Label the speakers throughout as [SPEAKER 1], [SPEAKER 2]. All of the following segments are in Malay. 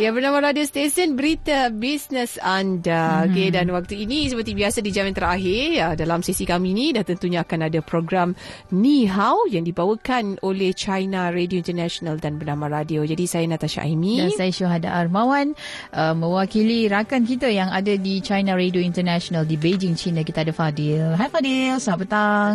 [SPEAKER 1] Ya bernama radio stesen berita bisnes anda. Hmm. Okay, dan waktu ini seperti biasa di jam yang terakhir ya, dalam sesi kami ini dah tentunya akan ada program Ni Hao yang dibawakan oleh China Radio International dan bernama radio. Jadi saya Natasha Aimi
[SPEAKER 2] dan saya Syuhada Armawan uh, mewakili rakan kita yang ada di China Radio International di Beijing, China. Kita ada Fadil. Hai Fadil, selamat petang.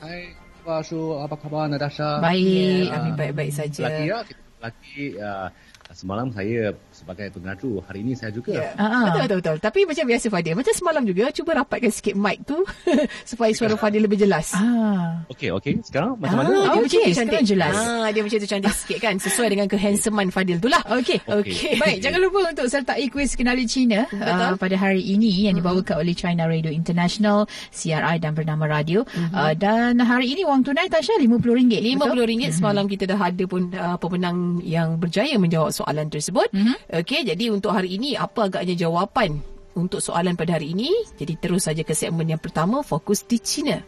[SPEAKER 3] Hai, Pak Shu, apa khabar Natasha?
[SPEAKER 1] Baik, ya, kami baik-baik saja.
[SPEAKER 3] Lagi ya, lagi uh, semalam saya sebagai pengaju hari ini saya juga.
[SPEAKER 1] Yeah. Uh-huh. Betul betul betul. Tapi macam biasa Fadil, macam semalam juga cuba rapatkan sikit mic tu supaya suara Fadil lebih jelas.
[SPEAKER 3] Ah. Okey okey. Sekarang macam mana?
[SPEAKER 1] Ah, okay, okay. Sekarang jelas. Ah, dia macam tu cantik sikit kan sesuai dengan kehandsomean Fadil tu lah.
[SPEAKER 2] Okey. Okey. Okay. Baik, jangan lupa untuk sertai kuis kenali China uh, pada hari ini yang dibawakan oleh China Radio International, CRI dan bernama radio. Uh-huh. Uh, dan hari ini wang tunai Tasha RM50.
[SPEAKER 1] RM50 betul? semalam kita dah ada pun uh, pemenang yang berjaya menjawab soalan tersebut. Uh-huh. Okey, jadi untuk hari ini apa agaknya jawapan untuk soalan pada hari ini? Jadi terus saja ke segmen yang pertama, fokus di China.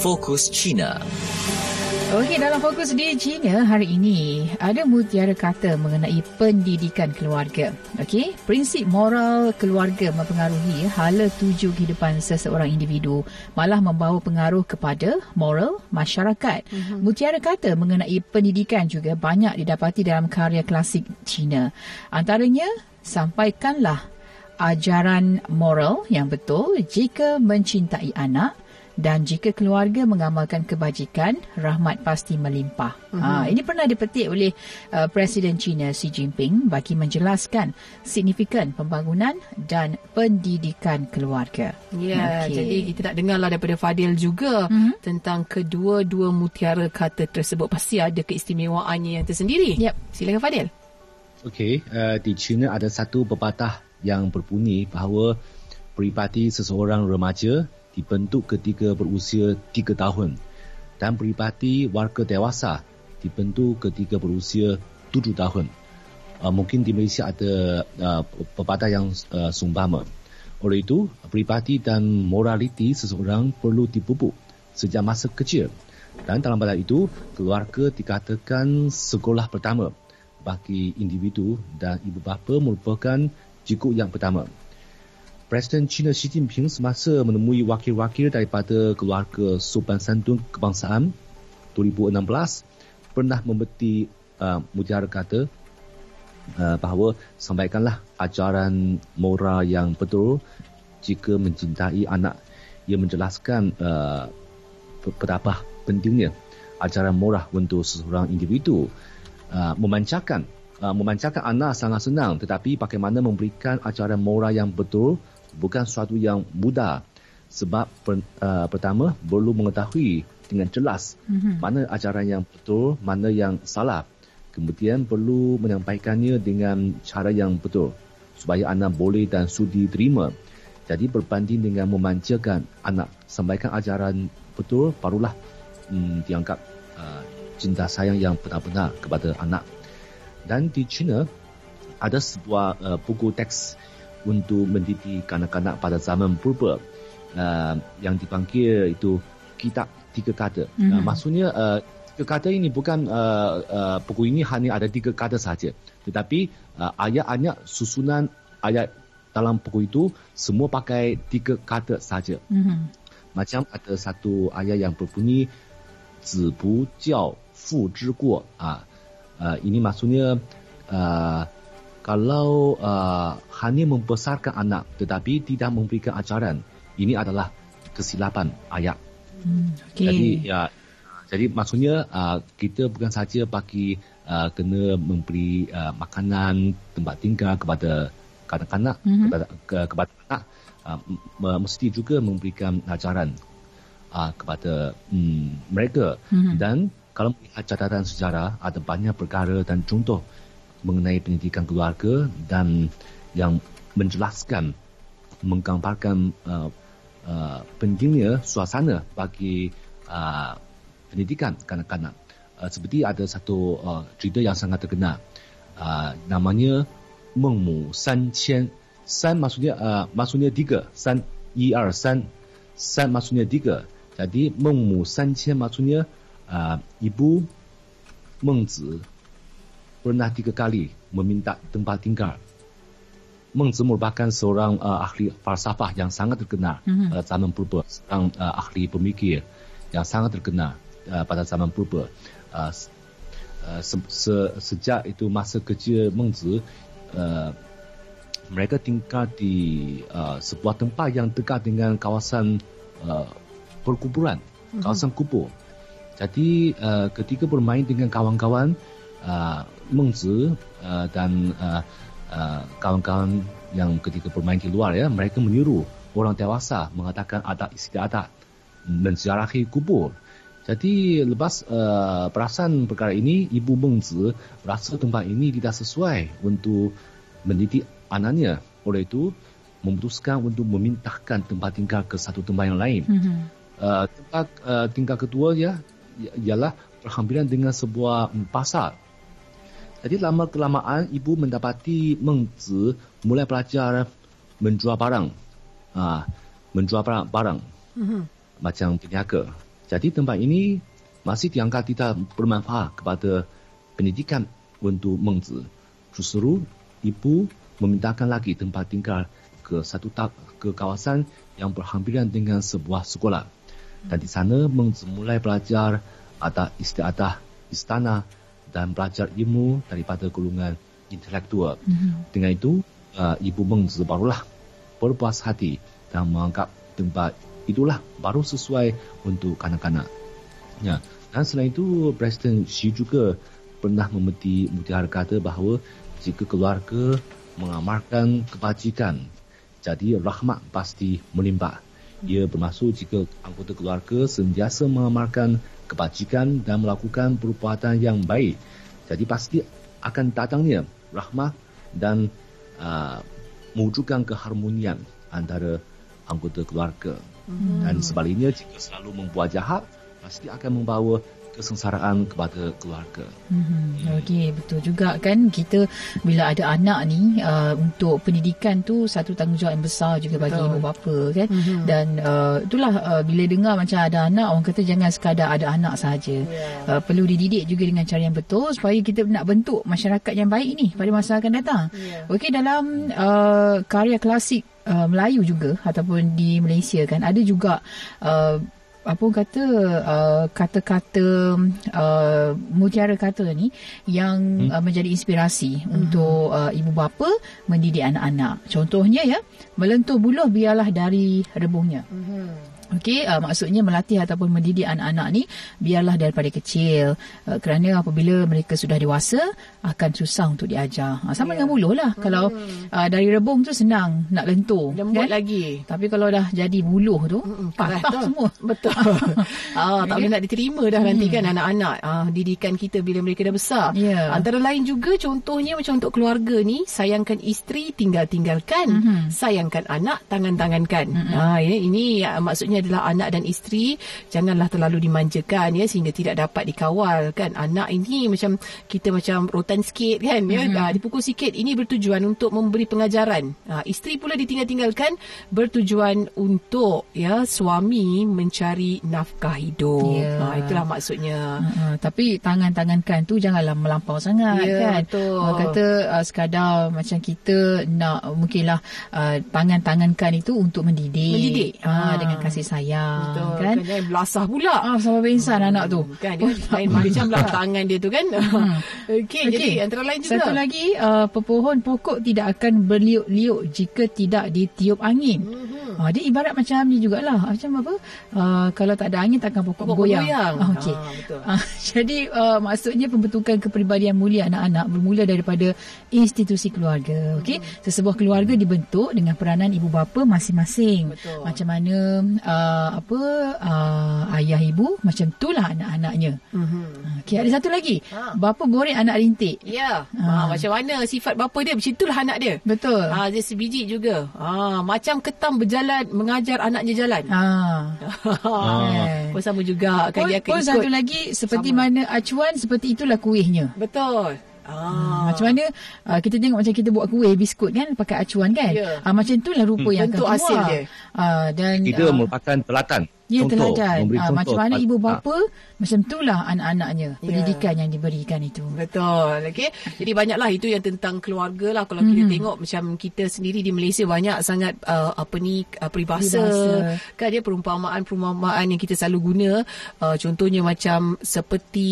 [SPEAKER 4] Fokus China.
[SPEAKER 2] Okey, dalam fokus di China hari ini, ada mutiara kata mengenai pendidikan keluarga. Okey, prinsip moral keluarga mempengaruhi hala tuju kehidupan seseorang individu, malah membawa pengaruh kepada moral masyarakat. Mm-hmm. Mutiara kata mengenai pendidikan juga banyak didapati dalam karya klasik China. Antaranya, sampaikanlah ajaran moral yang betul jika mencintai anak, dan jika keluarga mengamalkan kebajikan, rahmat pasti melimpah. Mm-hmm. Ha, ini pernah dipetik oleh uh, Presiden China Xi Jinping bagi menjelaskan signifikan pembangunan dan pendidikan keluarga.
[SPEAKER 1] Ya, okay. jadi kita nak dengarlah daripada Fadil juga mm-hmm. tentang kedua-dua mutiara kata tersebut. Pasti ada keistimewaannya yang tersendiri.
[SPEAKER 2] Yep.
[SPEAKER 1] Silakan Fadil.
[SPEAKER 3] Okey, uh, di China ada satu pepatah yang berbunyi bahawa peribadi seseorang remaja dibentuk ketika berusia 3 tahun dan peribadi warga dewasa dibentuk ketika berusia 7 tahun. Uh, mungkin di Malaysia ada uh, pepatah yang uh, sumbama. Oleh itu, peribadi dan moraliti seseorang perlu dipupuk sejak masa kecil. Dan dalam pada itu, keluarga dikatakan sekolah pertama bagi individu dan ibu bapa merupakan jikuk yang pertama. Presiden China Xi Jinping semasa menemui wakil-wakil daripada keluarga Sopan Santun Kebangsaan 2016 pernah membeti uh, mutiara kata uh, bahawa sampaikanlah ajaran moral yang betul jika mencintai anak. Ia menjelaskan uh, betapa pentingnya ajaran moral untuk seseorang individu uh, memancarkan uh, memancarkan anak sangat senang tetapi bagaimana memberikan ajaran moral yang betul bukan sesuatu yang mudah. Sebab per, uh, pertama perlu mengetahui dengan jelas mm-hmm. mana ajaran yang betul mana yang salah. Kemudian perlu menyampaikannya dengan cara yang betul supaya anak boleh dan sudi terima. Jadi berbanding dengan memanjakan anak sampaikan ajaran betul barulah hmm, dianggap uh, cinta sayang yang benar-benar kepada anak. Dan di China ada sebuah uh, buku teks untuk mendidik kanak-kanak pada zaman purba uh, yang dipanggil itu kitab tiga kata. Mm-hmm. Uh, maksudnya uh, tiga kata ini bukan uh, uh, buku ini hanya ada tiga kata saja, tetapi uh, ayat-ayat susunan ayat dalam buku itu semua pakai tiga kata saja. Mm-hmm. Macam ada satu ayat yang berbunyi 子不教父之过 ah uh, ini maksudnya uh, kalau uh, hanya membesarkan anak tetapi tidak memberikan ajaran ini adalah kesilapan ayat. Hmm, okay. Jadi ya jadi maksudnya uh, kita bukan saja bagi uh, kena memberi uh, makanan tempat tinggal kepada kanak-kanak mm-hmm. kepada ke, kepada anak uh, mesti juga memberikan ajaran uh, kepada um, mereka mm-hmm. dan kalau melihat catatan sejarah ada banyak perkara dan contoh mengenai pendidikan keluarga dan yang menjelaskan menggambarkan uh, uh, pentingnya suasana bagi uh, pendidikan kanak-kanak uh, seperti ada satu uh, cerita yang sangat terkenal. Uh, namanya Mengmu San Qian. San maksudnya uh, maksudnya tiga. San, i, er, san. San maksudnya tiga. Jadi Mengmu San Qian maksudnya uh, ibu Mengzi pernah tiga kali meminta tempat tinggal. Mengzi merupakan seorang uh, ahli falsafah yang sangat terkenal mm-hmm. pada zaman purba, seorang uh, ahli pemikir yang sangat terkenal uh, pada zaman purba. Uh, uh, se- se- sejak itu masa kecil Mengzi, uh, mereka tinggal di uh, sebuah tempat yang dekat dengan kawasan uh, perkuburan, mm-hmm. kawasan kubur. Jadi uh, ketika bermain dengan kawan-kawan, uh, Mengzi uh, dan uh, Uh, kawan-kawan yang ketika bermain di luar ya mereka menyuruh orang dewasa mengatakan adat istiadat menziarahi kubur. Jadi lepas uh, perasan perkara ini ibu Mengzi rasa tempat ini tidak sesuai untuk mendidik anaknya. Oleh itu memutuskan untuk memintahkan tempat tinggal ke satu tempat yang lain. Mm-hmm. Uh, tempat uh, tinggal kedua ya ialah berhampiran dengan sebuah pasar jadi lama kelamaan ibu mendapati Meng Zi mulai belajar menjual barang. Ha, menjual barang, barang. Mm-hmm. macam peniaga. Jadi tempat ini masih dianggap tidak bermanfaat kepada pendidikan untuk Meng Zi. Justru ibu memintakan lagi tempat tinggal ke satu tak ke kawasan yang berhampiran dengan sebuah sekolah. Dan di sana Meng Zi mulai belajar adat istiadat istana dan belajar ilmu daripada golongan intelektual. Mm-hmm. Dengan itu, uh, Ibu Mengzi barulah berpuas hati dan menganggap tempat itulah baru sesuai untuk kanak-kanak. Ya. Dan selain itu, Presiden Xi juga pernah memeti mutiara kata bahawa jika keluarga mengamalkan kebajikan, jadi rahmat pasti melimpah. Ia bermaksud jika anggota keluarga sentiasa mengamalkan kebajikan dan melakukan perbuatan yang baik. Jadi pasti akan datangnya rahmah dan uh, mewujudkan keharmonian antara anggota keluarga. Hmm. Dan sebaliknya jika selalu membuat jahat, pasti akan membawa kesengsaraan kepada keluarga.
[SPEAKER 2] Hmm, Okey, betul juga kan kita bila ada anak ni uh, untuk pendidikan tu satu tanggungjawab yang besar juga bagi betul. ibu bapa kan. Hmm. Dan uh, itulah uh, bila dengar macam ada anak orang kata jangan sekadar ada anak saja. Yeah. Uh, perlu dididik juga dengan cara yang betul supaya kita nak bentuk masyarakat yang baik ini pada masa akan datang. Yeah. Okey dalam uh, karya klasik uh, Melayu juga ataupun di Malaysia kan ada juga uh, apa kata uh, kata-kata uh, mutiara kata ni yang hmm. uh, menjadi inspirasi hmm. untuk uh, ibu bapa mendidik anak-anak. Contohnya ya, melentur buluh biarlah dari rebungnya. Hmm. Okey, uh, maksudnya melatih ataupun mendidik anak-anak ni biarlah daripada kecil uh, kerana apabila mereka sudah dewasa akan susah untuk diajar. Uh, sama yeah. dengan buluh lah. Hmm. Kalau uh, dari rebung tu senang nak lentur.
[SPEAKER 1] Lembut kan? lagi.
[SPEAKER 2] Tapi kalau dah jadi buluh tu, hmm, patah semua.
[SPEAKER 1] Betul. ah, tak boleh nak diterima dah nanti kan hmm. anak-anak uh, didikan kita bila mereka dah besar. Yeah. Antara lain juga contohnya macam untuk keluarga ni, sayangkan isteri tinggal-tinggalkan. Hmm. Sayangkan anak tangan-tangankan. Hmm. Uh, ini, ini uh, maksudnya adalah anak dan isteri janganlah terlalu dimanjakan ya sehingga tidak dapat dikawal kan anak ini macam kita macam rotan sikit kan ya mm-hmm. uh, dipukul sikit ini bertujuan untuk memberi pengajaran uh, isteri pula ditinggal-tinggalkan bertujuan untuk ya suami mencari nafkah hidup yeah. uh, itulah maksudnya
[SPEAKER 2] uh-huh. tapi tangan-tangankan tu janganlah melampau sangat yeah, kan betul. Uh, kata uh, sekadar macam kita nak mungkinlah uh, tangan-tangankan itu untuk mendidik
[SPEAKER 1] mendidik
[SPEAKER 2] uh, uh. dengan kasih sayang
[SPEAKER 1] Betul, kan. kan belasah pula.
[SPEAKER 2] Ah sama insan hmm, anak tu.
[SPEAKER 1] Kan dia lain macam belah tangan dia tu kan. Hmm. Okey okay, jadi antara lain juga.
[SPEAKER 2] Satu lagi uh, pepohon pokok tidak akan berliuk-liuk jika tidak ditiup angin. Hmm. Ah dia ibarat macam ni jugalah. Macam apa? Uh, kalau tak ada angin takkan pokok, pokok goyang. goyang. Ah, okey. Ah, betul. Ah, jadi uh, maksudnya pembentukan kepribadian mulia anak-anak bermula daripada institusi keluarga. Okey. Hmm. Sesebuah keluarga dibentuk dengan peranan ibu bapa masing-masing. Betul. Macam mana uh, uh, apa uh, ayah ibu macam itulah anak-anaknya.
[SPEAKER 1] Mhm.
[SPEAKER 2] Okey, ada satu lagi.
[SPEAKER 1] Ha.
[SPEAKER 2] Bapa boring anak rintik.
[SPEAKER 1] Ya,
[SPEAKER 2] Ah.
[SPEAKER 1] ha. macam mana sifat bapa dia macam itulah anak dia.
[SPEAKER 2] Betul.
[SPEAKER 1] Ah, dia sebiji juga. Ah, macam ketam berjalan mengajar anaknya jalan.
[SPEAKER 2] Ah.
[SPEAKER 1] Ah. Pun sama juga kan
[SPEAKER 2] Pun,
[SPEAKER 1] dia akan
[SPEAKER 2] pun
[SPEAKER 1] ikut.
[SPEAKER 2] satu lagi seperti
[SPEAKER 1] Sama.
[SPEAKER 2] mana acuan seperti itulah kuihnya.
[SPEAKER 1] Betul. Ah.
[SPEAKER 2] Macam mana uh, kita tengok macam kita buat kuih biskut kan pakai acuan kan.
[SPEAKER 1] Ya.
[SPEAKER 2] Uh, macam itulah rupa yang
[SPEAKER 1] Bentuk
[SPEAKER 2] akan
[SPEAKER 1] hasil
[SPEAKER 2] keluar.
[SPEAKER 1] dia.
[SPEAKER 2] Uh, dan
[SPEAKER 3] Kita
[SPEAKER 2] ah,
[SPEAKER 3] merupakan telatan.
[SPEAKER 2] Ya
[SPEAKER 3] contoh,
[SPEAKER 2] teladan.
[SPEAKER 3] memberi
[SPEAKER 2] Ah,
[SPEAKER 3] contoh
[SPEAKER 2] macam mana ibu bapa macam itulah anak-anaknya
[SPEAKER 1] Ya.
[SPEAKER 2] pendidikan yang diberikan itu.
[SPEAKER 1] Betul. Okey. Jadi banyaklah itu yang tentang keluarga lah kalau
[SPEAKER 2] Mhm.
[SPEAKER 1] kita tengok macam kita sendiri di Malaysia banyak sangat uh, apa ni uh, peribahasa.
[SPEAKER 2] Peribahasa.
[SPEAKER 1] Kan dia perumpamaan-perumpamaan yang kita selalu guna. Uh, contohnya macam seperti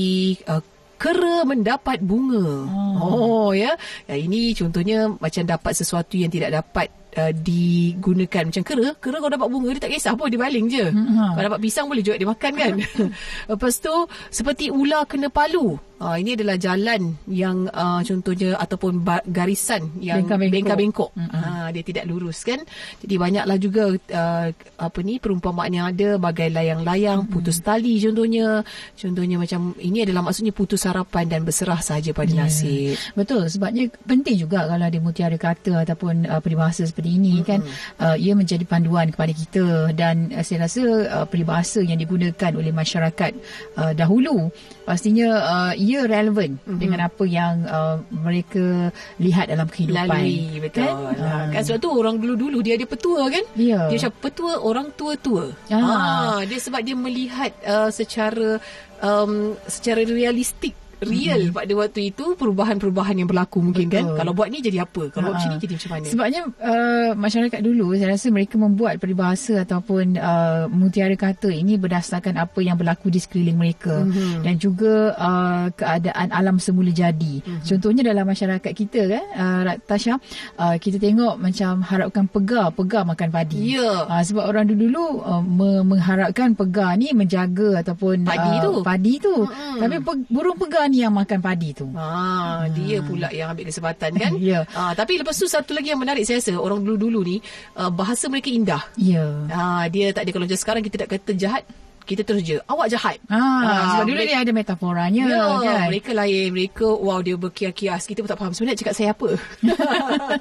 [SPEAKER 1] uh, kera mendapat bunga. Oh, oh ya. ya. Ini contohnya macam dapat sesuatu yang tidak dapat uh, digunakan macam kera. Kera kalau dapat bunga dia tak kisah pun dia baling je.
[SPEAKER 2] Mhm.
[SPEAKER 1] Kalau dapat pisang boleh juga dia makan kan. Lepas tu seperti ular kena palu. Uh, ini adalah jalan yang uh, contohnya ataupun ba- garisan yang
[SPEAKER 2] Bengkak-bengkok. Mm-mm.
[SPEAKER 1] Uh, dia tidak lurus kan. Jadi banyaklah juga uh, apa ni perumpamaan yang ada bagai layang-layang, putus tali contohnya. Contohnya macam ini adalah maksudnya putus harapan dan berserah sahaja pada
[SPEAKER 2] Ya.
[SPEAKER 1] nasib.
[SPEAKER 2] Betul sebabnya penting juga kalau ada mutiara kata ataupun uh, peribahasa seperti ini kan uh, ia menjadi panduan kepada kita dan uh, saya rasa uh, peribahasa yang digunakan oleh masyarakat uh, dahulu pastinya uh, ia relevan dengan apa yang uh, mereka lihat dalam kehidupan
[SPEAKER 1] Lalui betul.
[SPEAKER 2] kan, Ah.
[SPEAKER 1] kan sebab tu orang dulu-dulu dia ada petua kan?
[SPEAKER 2] Ya.
[SPEAKER 1] Dia macam petua orang tua-tua.
[SPEAKER 2] Ah.
[SPEAKER 1] Ah, dia sebab dia melihat uh, secara um, secara realistik real mm-hmm. pada waktu itu perubahan-perubahan yang berlaku mungkin kan.
[SPEAKER 2] Betul.
[SPEAKER 1] Kalau buat ni jadi apa? Kalau buat
[SPEAKER 2] Ha-ha.
[SPEAKER 1] macam ni jadi macam mana?
[SPEAKER 2] Sebabnya uh, masyarakat dulu saya rasa mereka membuat peribahasa ataupun uh, mutiara kata ini berdasarkan apa yang berlaku di sekeliling mereka
[SPEAKER 1] Mhm.
[SPEAKER 2] mm-hmm. dan juga uh, keadaan alam semula jadi. Mm-hmm. Contohnya dalam masyarakat kita kan uh, Tasha uh, kita tengok macam harapkan pegar, pegar makan padi.
[SPEAKER 1] Ya.
[SPEAKER 2] Uh, sebab orang dulu-dulu uh, me- mengharapkan pegar ni menjaga ataupun
[SPEAKER 1] Padi
[SPEAKER 2] uh,
[SPEAKER 1] tu.
[SPEAKER 2] Padi tu.
[SPEAKER 1] Mm-mm.
[SPEAKER 2] Tapi pe- burung pegar ni yang makan padi tu.
[SPEAKER 1] Ah, dia pula yang ambil kesempatan kan?
[SPEAKER 2] Ya.
[SPEAKER 1] Ah, tapi lepas tu satu lagi yang menarik saya rasa orang dulu-dulu ni uh, bahasa mereka indah.
[SPEAKER 2] Ya.
[SPEAKER 1] Ah, dia tak ada kalau macam sekarang kita tak kata jahat, kita terus je awak jahat.
[SPEAKER 2] Ah,
[SPEAKER 1] Ah,
[SPEAKER 2] sebab dulu
[SPEAKER 1] mereka-
[SPEAKER 2] dia ada metaforanya
[SPEAKER 1] Ya,
[SPEAKER 2] kan.
[SPEAKER 1] mereka lain. Mereka, wow, dia berkias-kias. Kita pun tak faham sebenarnya cakap saya apa.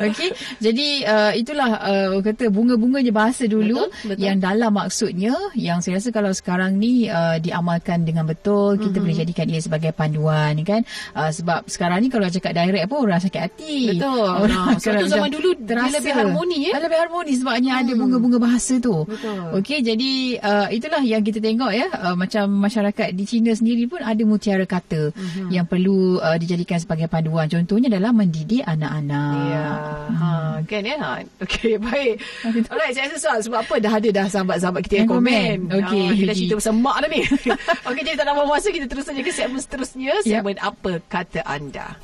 [SPEAKER 2] Okey. Jadi uh, itulah uh, kata bunga-bunga je bahasa dulu
[SPEAKER 1] Betul, betul.
[SPEAKER 2] yang dalam maksudnya yang saya rasa kalau sekarang ni uh, diamalkan dengan betul kita
[SPEAKER 1] Mhm.
[SPEAKER 2] boleh jadikan ia sebagai panduan kan. Uh, sebab sekarang ni kalau cakap direct pun orang sakit hati.
[SPEAKER 1] Betul.
[SPEAKER 2] Orang
[SPEAKER 1] Ah, sebab tu zaman dulu dia lebih harmoni, eh?
[SPEAKER 2] Ah, Lebih harmoni sebabnya ada bunga-bunga bahasa tu.
[SPEAKER 1] Betul.
[SPEAKER 2] Okey jadi uh, itulah yang kita tengok ya uh, macam masyarakat di China sendiri pun ada mutiara kata
[SPEAKER 1] Mhm.
[SPEAKER 2] yang perlu uh, dijadikan sebagai panduan contohnya dalam mendidik anak-anak.
[SPEAKER 1] Ya, ha, kan ya. Okey, baik. Alright, saya rasa soal sebab apa dah ada dah sahabat-sahabat kita yang
[SPEAKER 2] Yang komen.
[SPEAKER 1] komen.
[SPEAKER 2] Okey,
[SPEAKER 1] Ha, kita cerita pasal mak dah ni. Okey, jadi tak nak buang masa kita terus saja ke segmen seterusnya. Segmen apa kata anda?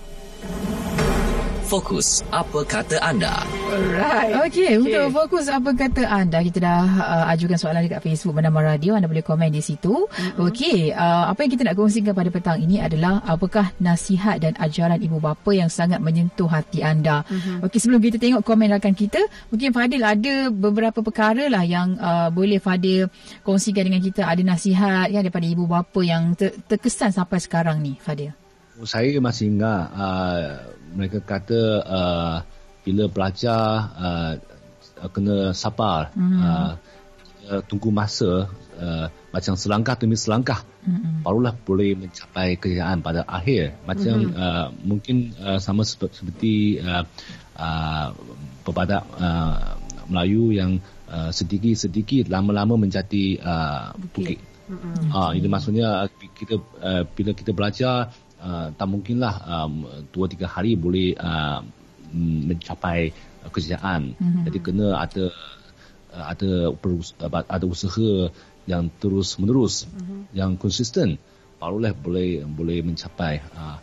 [SPEAKER 4] Fokus apa kata anda?
[SPEAKER 1] Alright.
[SPEAKER 2] Okey, untuk fokus apa kata anda? Kita dah uh, ajukan soalan dekat Facebook Bernama Radio. Anda boleh komen di situ. Mm-hmm. Okey, uh, apa yang kita nak kongsikan pada petang ini adalah apakah nasihat dan ajaran ibu bapa yang sangat menyentuh hati anda. Mm-hmm. Okey, sebelum kita tengok komen rakan kita, mungkin Fadil ada beberapa perkara lah yang uh, boleh Fadil kongsikan dengan kita. Ada nasihat kan daripada ibu bapa yang ter- terkesan sampai sekarang ni, Fadil.
[SPEAKER 3] Saya masih ingat uh, mereka kata uh, bila belajar uh, kena sabar,
[SPEAKER 2] Mhm.
[SPEAKER 3] uh, uh, tunggu masa uh, macam selangkah demi selangkah,
[SPEAKER 2] Mm-mm.
[SPEAKER 3] barulah boleh mencapai kejayaan pada akhir. Macam uh, mungkin uh, sama seperti, seperti uh, uh, pebadak uh, Melayu yang uh, sedikit-sedikit lama-lama menjadi uh, bukit.
[SPEAKER 1] Mm-mm.
[SPEAKER 3] Ah, ini maksudnya uh, kita uh, bila kita belajar uh, tak mungkinlah um, dua tiga hari boleh uh, mencapai kejayaan.
[SPEAKER 2] Mhm.
[SPEAKER 3] Jadi kena ada ada perus, ada usaha yang terus menerus, yang konsisten, barulah boleh boleh mencapai uh,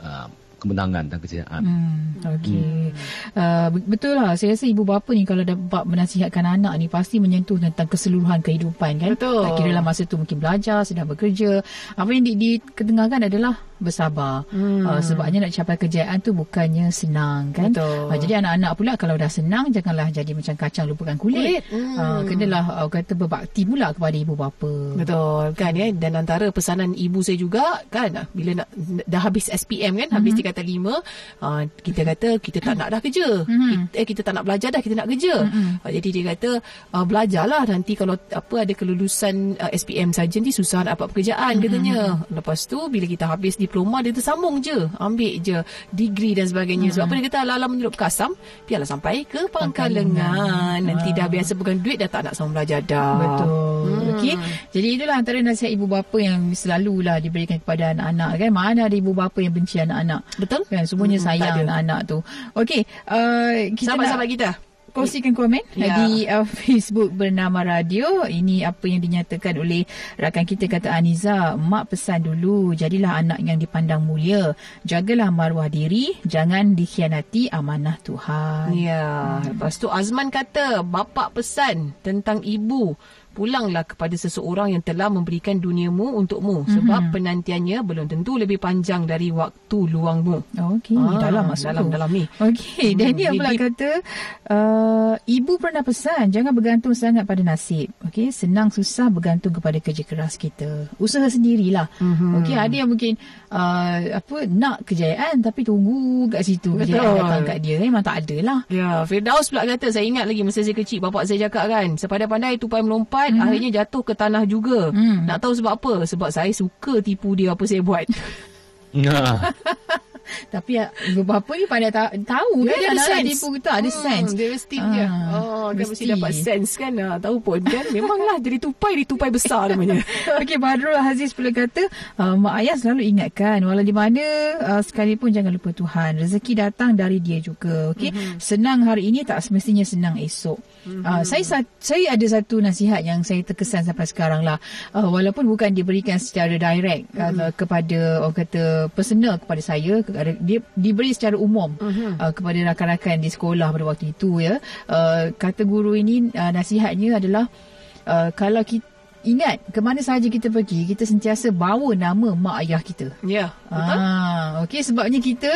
[SPEAKER 3] uh, kemenangan dan kejayaan.
[SPEAKER 2] Hmm, Okey. Uh, betul lah. Saya rasa ibu bapa ni kalau dapat menasihatkan anak ni pasti menyentuh tentang keseluruhan kehidupan kan.
[SPEAKER 1] Betul.
[SPEAKER 2] Tak kira lah masa tu mungkin belajar, sedang bekerja. Apa yang di, diketengahkan adalah bersabar. Hmm. Uh, sebabnya nak capai kejayaan tu bukannya senang kan.
[SPEAKER 1] Betul.
[SPEAKER 2] Uh, jadi anak-anak pula kalau dah senang janganlah jadi macam kacang lupakan kulit.
[SPEAKER 1] Kulit. Hmm.
[SPEAKER 2] Uh, kenalah uh, kata berbakti pula kepada ibu bapa.
[SPEAKER 1] Betul kan ya dan antara pesanan ibu saya juga kan bila nak dah habis SPM kan habis
[SPEAKER 2] Mhm.
[SPEAKER 1] tingkatan 5 uh, kita kata kita tak nak dah kerja
[SPEAKER 2] Mhm.
[SPEAKER 1] kita, eh kita tak nak belajar dah kita nak kerja uh, jadi dia kata uh, belajarlah nanti kalau apa ada kelulusan uh, SPM saja nanti susah nak dapat pekerjaan katanya lepas tu bila kita habis diploma dia tersambung je ambil je degree dan sebagainya sebab apa dia kata ala-ala menyelup kasam biarlah sampai ke pangkal lengan nanti dah biasa pegang duit dah tak nak sama belajar dah
[SPEAKER 2] Betul.
[SPEAKER 1] Hmm.
[SPEAKER 2] Okey. Jadi itulah antara nasihat ibu bapa yang selalulah diberikan kepada anak-anak kan. Mana ada ibu bapa yang benci anak-anak.
[SPEAKER 1] Betul?
[SPEAKER 2] Kan semuanya
[SPEAKER 1] Hmm,
[SPEAKER 2] sayang
[SPEAKER 1] ada.
[SPEAKER 2] anak-anak tu. Okey, uh, kita
[SPEAKER 1] Sahabat-sahabat
[SPEAKER 2] nak
[SPEAKER 1] kita.
[SPEAKER 2] kongsikan komen
[SPEAKER 1] Ya.
[SPEAKER 2] di uh, Facebook bernama Radio. Ini apa yang dinyatakan oleh rakan kita kata Aniza, mak pesan dulu jadilah anak yang dipandang mulia. Jagalah maruah diri, jangan dikhianati amanah Tuhan.
[SPEAKER 1] Ya, lepas tu Azman kata, bapak pesan tentang ibu. Pulanglah kepada seseorang yang telah memberikan duniamu untukmu sebab penantiannya belum tentu lebih panjang dari waktu luangmu.
[SPEAKER 2] Okey,
[SPEAKER 1] Ah,
[SPEAKER 2] dalam maksud
[SPEAKER 1] dalam-
[SPEAKER 2] tu.
[SPEAKER 1] dalam ni.
[SPEAKER 2] Okey,
[SPEAKER 1] Hmm,
[SPEAKER 2] Daniel
[SPEAKER 1] deep,
[SPEAKER 2] pula kata, uh, ibu pernah pesan jangan bergantung sangat pada nasib. Okey, senang susah bergantung kepada kerja keras kita. Usaha sendirilah. Mm-hmm. Okey, ada yang mungkin uh, apa nak kejayaan tapi tunggu kat situ kejayaan
[SPEAKER 1] Betul.
[SPEAKER 2] datang kat dia. Memang tak ada lah.
[SPEAKER 1] Ya, Firdaus pula kata, saya ingat lagi masa saya kecil, bapak saya cakap kan, sepandai-pandai tupai melompat, mm-hmm. akhirnya jatuh ke tanah juga.
[SPEAKER 2] Hmm.
[SPEAKER 1] Nak tahu sebab apa? Sebab saya suka tipu dia apa saya buat.
[SPEAKER 3] Nah,
[SPEAKER 2] Tapi ibu bapa ni pandai ta- tahu
[SPEAKER 1] Dia
[SPEAKER 2] kan
[SPEAKER 1] ada
[SPEAKER 2] anak-anak
[SPEAKER 1] sense.
[SPEAKER 2] tipu kita ada
[SPEAKER 1] Hmm,
[SPEAKER 2] sense.
[SPEAKER 1] Dia mesti dia.
[SPEAKER 2] Ah,
[SPEAKER 1] Oh, dia
[SPEAKER 2] mesti
[SPEAKER 1] dapat sense kan. Ah, tahu pun kan. Memanglah jadi tupai, dia tupai besar namanya.
[SPEAKER 2] Okey, Badrul Aziz pula kata, uh, mak ayah selalu ingatkan, walau di mana uh, sekalipun jangan lupa Tuhan. Rezeki datang dari dia juga. Okey, mm-hmm. senang hari ini tak semestinya senang esok. Mm-hmm. Uh, saya sa- saya ada satu nasihat yang saya terkesan sampai sekarang lah. Uh, walaupun bukan diberikan secara direct mm-hmm. uh, kepada orang kata personal kepada saya, kepada, dia diberi secara umum mm-hmm. uh, kepada rakan-rakan di sekolah pada waktu itu ya. Uh, kata guru ini uh, nasihatnya adalah uh, kalau kita Ingat, ke mana sahaja kita pergi, kita sentiasa bawa nama mak ayah kita.
[SPEAKER 1] ya, betul.
[SPEAKER 2] Ah, okey sebabnya kita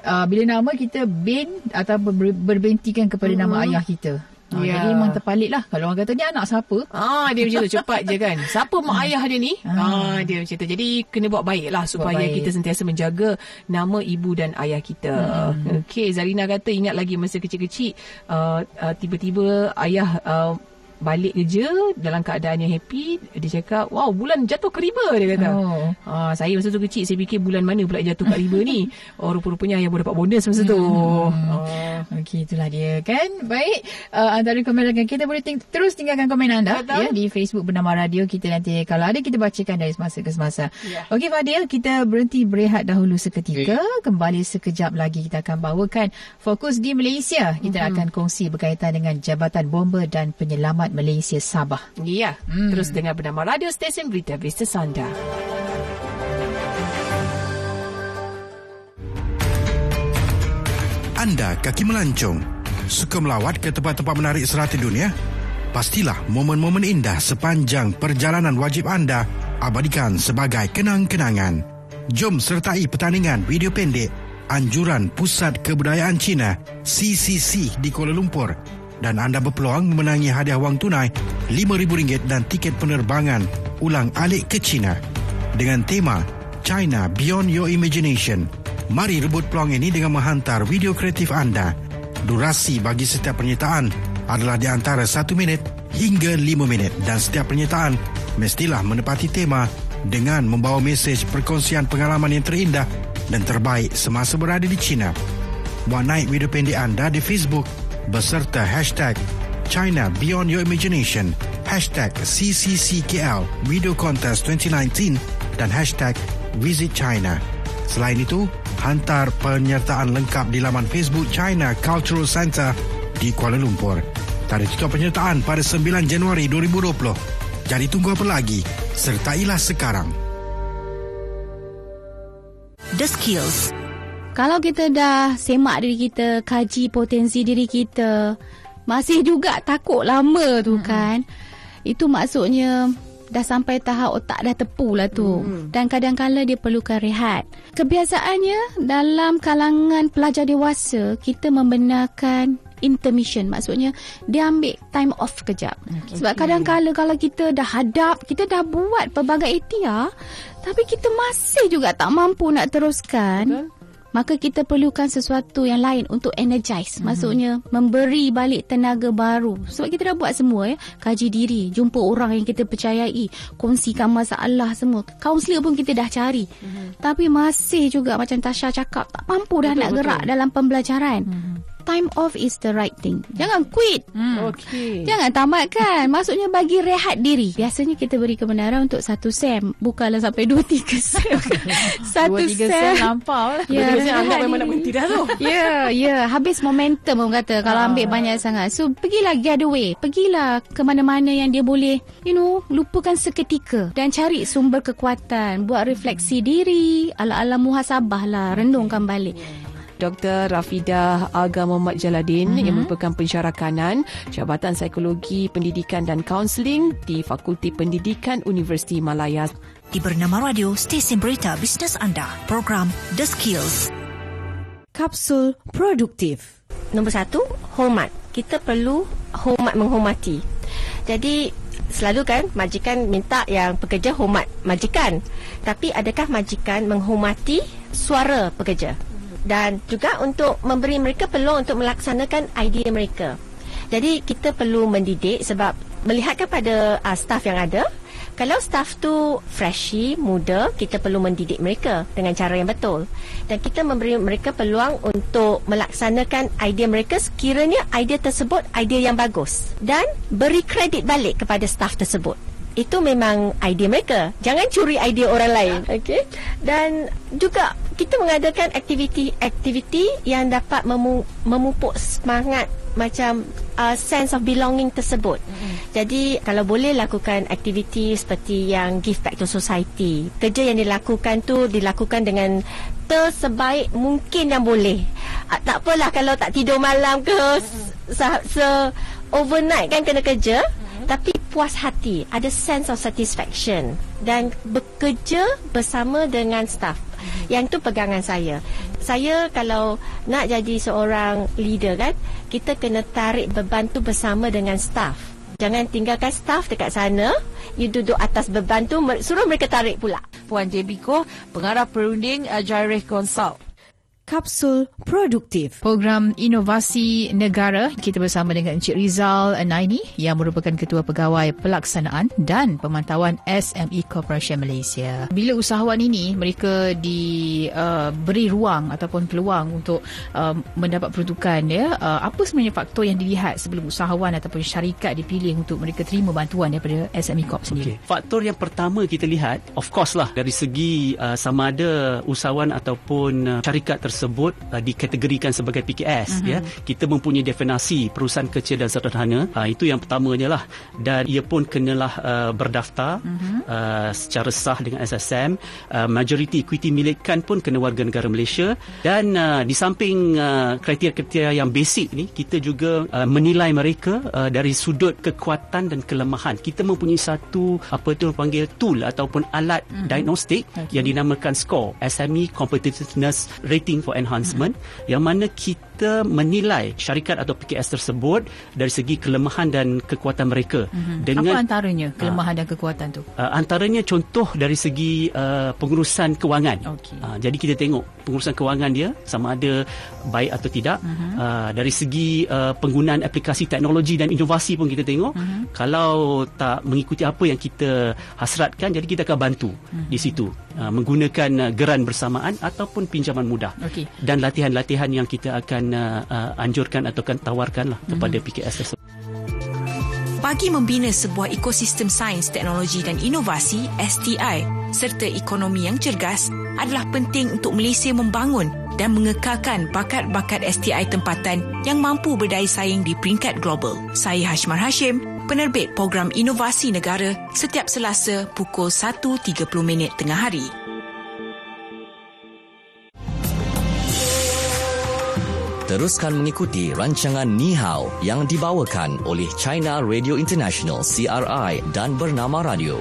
[SPEAKER 2] uh, bila nama kita bin atau ber, berbentikan kepada mm-hmm. nama ayah kita. Ah,
[SPEAKER 1] Ya.
[SPEAKER 2] Jadi memang terpalit lah. Kalau orang kata ni anak siapa?
[SPEAKER 1] Ah dia macam tu cepat je kan. Siapa mak ayah dia ni? Ah dia macam tu. Jadi kena buat baik lah supaya
[SPEAKER 2] baik.
[SPEAKER 1] kita sentiasa menjaga nama ibu dan ayah kita. Hmm. Okey Zarina kata ingat lagi masa kecil-kecil uh, uh, tiba-tiba ayah uh, balik kerja dalam keadaan yang happy dia cakap wow bulan jatuh ke riba dia kata
[SPEAKER 2] Oh.
[SPEAKER 1] Ah, saya masa tu kecil saya fikir bulan mana pula jatuh kat riba ni oh rupa-rupanya ayah boleh dapat bonus masa tu Ah.
[SPEAKER 2] Okey, itulah dia kan. Baik, uh, antara komen rakan kita boleh ting- terus tinggalkan komen anda
[SPEAKER 1] Betul.
[SPEAKER 2] ya di Facebook bernama Radio. Kita nanti kalau ada kita bacakan dari semasa ke semasa.
[SPEAKER 1] Ya.
[SPEAKER 2] Okey Fadil, kita berhenti berehat dahulu seketika. Kembali sekejap lagi kita akan bawakan fokus di Malaysia. Kita
[SPEAKER 1] Mhm.
[SPEAKER 2] akan kongsi berkaitan dengan Jabatan Bomber dan Penyelamat Malaysia Sabah.
[SPEAKER 1] Ya, hmm. terus dengar bernama Radio Stesen Berita Vista Sanda.
[SPEAKER 5] Anda kaki melancong, suka melawat ke tempat-tempat menarik serata dunia? Pastilah momen-momen indah sepanjang perjalanan wajib anda abadikan sebagai kenang-kenangan. Jom sertai pertandingan video pendek Anjuran Pusat Kebudayaan Cina CCC di Kuala Lumpur dan anda berpeluang memenangi hadiah wang tunai RM5,000 dan tiket penerbangan ulang alik ke China dengan tema China Beyond Your Imagination. Mari rebut peluang ini dengan menghantar video kreatif anda. Durasi bagi setiap penyertaan adalah di antara 1 minit hingga 5 minit dan setiap penyertaan mestilah menepati tema dengan membawa mesej perkongsian pengalaman yang terindah dan terbaik semasa berada di China. Buat naik video pendek anda di Facebook beserta hashtag China Beyond Your Imagination, hashtag CCCKL Video Contest 2019 dan hashtag Visit China. Selain itu, hantar penyertaan lengkap di laman Facebook China Cultural Centre di Kuala Lumpur. Tarikh tutup penyertaan pada 9 Januari 2020. Jadi tunggu apa lagi? Sertailah sekarang.
[SPEAKER 6] The Skills. Kalau kita dah semak diri kita, kaji potensi diri kita, masih juga takut lama tu hmm. kan. Itu maksudnya dah sampai tahap otak dah tepu lah tu. Hmm. Dan kadang-kadang dia perlukan rehat. Kebiasaannya dalam kalangan pelajar dewasa, kita membenarkan intermission maksudnya dia ambil time off kejap okay. sebab kadang-kadang kalau kita dah hadap kita dah buat pelbagai ikhtiar tapi kita masih juga tak mampu nak teruskan Betul. Maka kita perlukan sesuatu yang lain untuk energize. Mm-hmm. maksudnya memberi balik tenaga baru. Sebab kita dah buat semua ya. Kaji diri jumpa orang yang kita percayai kongsikan masalah semua. Kaunselor pun kita dah cari. Mm-hmm. tapi masih juga macam Tasha cakap tak mampu dah betul, nak betul. gerak dalam pembelajaran. Mm-hmm time off is the right thing. Jangan quit. Hmm. Okay. Jangan tamatkan. Maksudnya bagi rehat diri. Biasanya kita beri kebenaran untuk satu sem. Bukanlah sampai dua tiga sem.
[SPEAKER 1] satu dua, tiga sem. sem lampau. Ya, yeah, anggap memang nak berhenti dah tu.
[SPEAKER 6] Ya, yeah, ya. Yeah. Habis momentum orang kata. Kalau ambil ah. banyak sangat. So, pergilah get away. Pergilah ke mana-mana yang dia boleh, you know, lupakan seketika. Dan cari sumber kekuatan. Buat refleksi diri. Ala-ala muhasabah lah. Renungkan balik.
[SPEAKER 1] Dr. Rafidah Aga Muhammad Jaladin mm-hmm. yang merupakan pensyarah kanan Jabatan Psikologi Pendidikan dan Kaunseling di Fakulti Pendidikan Universiti Malaya.
[SPEAKER 7] Di Bernama Radio, stesen berita bisnes anda. Program The Skills.
[SPEAKER 8] Kapsul Produktif.
[SPEAKER 9] Nombor satu, hormat. Kita perlu hormat menghormati. Jadi, selalu kan majikan minta yang pekerja hormat majikan. Tapi adakah majikan menghormati suara pekerja? Dan juga untuk memberi mereka peluang untuk melaksanakan idea mereka. Jadi kita perlu mendidik sebab melihat kepada uh, staff yang ada, kalau staff tu freshy, muda, kita perlu mendidik mereka dengan cara yang betul. Dan kita memberi mereka peluang untuk melaksanakan idea mereka sekiranya idea tersebut idea yang bagus. Dan beri kredit balik kepada staff tersebut itu memang idea mereka. Jangan curi idea orang lain. Okey. Dan juga kita mengadakan aktiviti-aktiviti yang dapat memu- memupuk semangat macam uh, sense of belonging tersebut. Mm-hmm. Jadi kalau boleh lakukan aktiviti seperti yang give back to society. Kerja yang dilakukan tu dilakukan dengan tersebaik mungkin yang boleh. Uh, tak apalah kalau tak tidur malam ke mm-hmm. se, se overnight kan kena kerja. Mm-hmm tapi puas hati ada sense of satisfaction dan bekerja bersama dengan staff. Yang tu pegangan saya. Saya kalau nak jadi seorang leader kan kita kena tarik beban tu bersama dengan staff. Jangan tinggalkan staff dekat sana you duduk atas beban tu suruh mereka tarik pula.
[SPEAKER 8] Puan Jebiko pengarah perunding uh, Jaireh Consult Kapsul Produktif. Program Inovasi Negara kita bersama dengan Encik Rizal Naini yang merupakan Ketua Pegawai Pelaksanaan dan Pemantauan SME Corporation Malaysia. Bila usahawan ini mereka diberi uh, ruang ataupun peluang untuk uh, mendapat peruntukan ya, uh, apa sebenarnya faktor yang dilihat sebelum usahawan ataupun syarikat dipilih untuk mereka terima bantuan daripada SME Corp sendiri?
[SPEAKER 10] Okay. Faktor yang pertama kita lihat of course lah dari segi uh, sama ada usahawan ataupun uh, syarikat tersebut tersebut uh, dikategorikan sebagai PKS uh-huh. ya kita mempunyai definasi perusahaan kecil dan sederhana uh, itu yang pertamanya lah dan ia pun kenalah uh, berdaftar uh-huh. uh, secara sah dengan SSM uh, majoriti equity milikan pun kena warga negara Malaysia dan uh, di samping uh, kriteria-kriteria yang basic ni kita juga uh, menilai mereka uh, dari sudut kekuatan dan kelemahan kita mempunyai satu apa tu panggil tool ataupun alat uh-huh. diagnostik okay. yang dinamakan score SME competitiveness rating for enhancement hmm. yang mana kita menilai syarikat atau PKS tersebut dari segi kelemahan dan kekuatan mereka
[SPEAKER 8] hmm. dengan apa antaranya kelemahan uh, dan kekuatan tu
[SPEAKER 10] uh, antaranya contoh dari segi uh, pengurusan kewangan okay. uh, jadi kita tengok pengurusan kewangan dia sama ada baik atau tidak hmm. uh, dari segi uh, penggunaan aplikasi teknologi dan inovasi pun kita tengok hmm. kalau tak mengikuti apa yang kita hasratkan jadi kita akan bantu hmm. di situ uh, menggunakan uh, geran bersamaan ataupun pinjaman mudah okay. dan latihan-latihan yang kita akan uh, uh, anjurkan atau akan tawarkan lah kepada mm-hmm. PKS tersebut.
[SPEAKER 7] Bagi membina sebuah ekosistem sains, teknologi dan inovasi STI serta ekonomi yang cergas adalah penting untuk Malaysia membangun dan mengekalkan bakat-bakat STI tempatan yang mampu berdaya saing di peringkat global. Saya Hashmar Hashim, penerbit program Inovasi Negara setiap Selasa pukul 1.30 tengah hari.
[SPEAKER 4] Teruskan mengikuti rancangan Ni Hao yang dibawakan oleh China Radio International CRI dan Bernama Radio.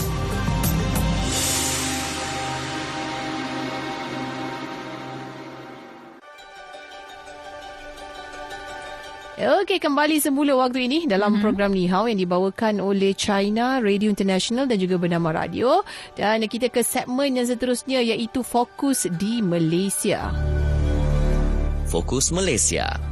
[SPEAKER 1] Okey, kembali semula waktu ini dalam mm-hmm. program Ni Hao yang dibawakan oleh China Radio International dan juga Bernama Radio. Dan kita ke segmen yang seterusnya iaitu Fokus di Malaysia.
[SPEAKER 4] Fokus Malaysia.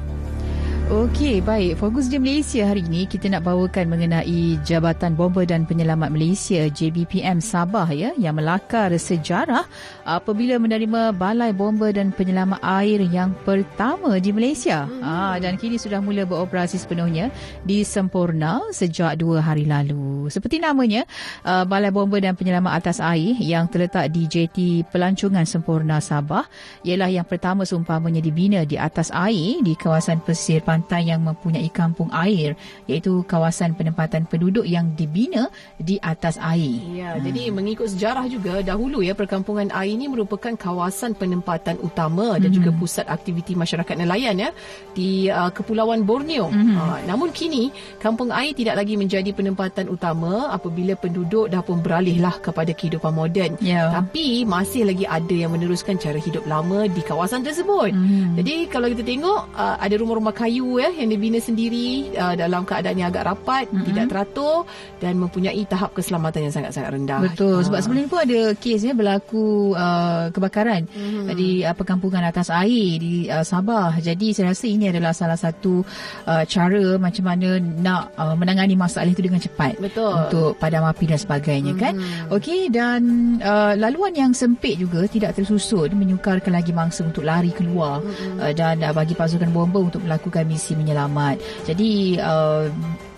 [SPEAKER 2] Okey, baik. Fokus di Malaysia hari ini kita nak bawakan mengenai Jabatan Bomba dan Penyelamat Malaysia JBPM Sabah ya yang melakar sejarah apabila menerima Balai Bomba dan Penyelamat Air yang pertama di Malaysia. Hmm. Ah dan kini sudah mula beroperasi sepenuhnya di Sempurna sejak dua hari lalu. Seperti namanya, uh, Balai Bomba dan Penyelamat Atas Air yang terletak di JT Pelancongan Sempurna Sabah ialah yang pertama seumpamanya dibina di atas air di kawasan pesisir pantai yang mempunyai kampung air iaitu kawasan penempatan penduduk yang dibina di atas air.
[SPEAKER 1] Ya, hmm. jadi mengikut sejarah juga dahulu ya perkampungan air ini merupakan kawasan penempatan utama hmm. dan juga pusat aktiviti masyarakat nelayan ya di uh, Kepulauan Borneo. Hmm. Uh, namun kini kampung air tidak lagi menjadi penempatan utama apabila penduduk dah pun beralihlah kepada kehidupan moden.
[SPEAKER 2] Ya.
[SPEAKER 1] Tapi masih lagi ada yang meneruskan cara hidup lama di kawasan tersebut. Hmm. Jadi kalau kita tengok uh, ada rumah-rumah kayu ya yang dibina sendiri uh, dalam keadaan yang agak rapat, mm-hmm. tidak teratur dan mempunyai tahap keselamatan yang sangat-sangat rendah.
[SPEAKER 2] Betul. Sebab sebelum ni pun ada kes ya berlaku uh, kebakaran mm-hmm. di uh, perkampungan atas air di uh, Sabah. Jadi saya rasa ini adalah salah satu uh, cara macam mana nak uh, menangani masalah itu dengan cepat.
[SPEAKER 1] Betul.
[SPEAKER 2] Untuk padam api dan sebagainya mm-hmm. kan. Okey dan uh, laluan yang sempit juga tidak tersusun menyukarkan lagi mangsa untuk lari keluar mm-hmm. uh, dan uh, bagi pasukan bomba untuk melakukan misi menyelamat. Jadi uh,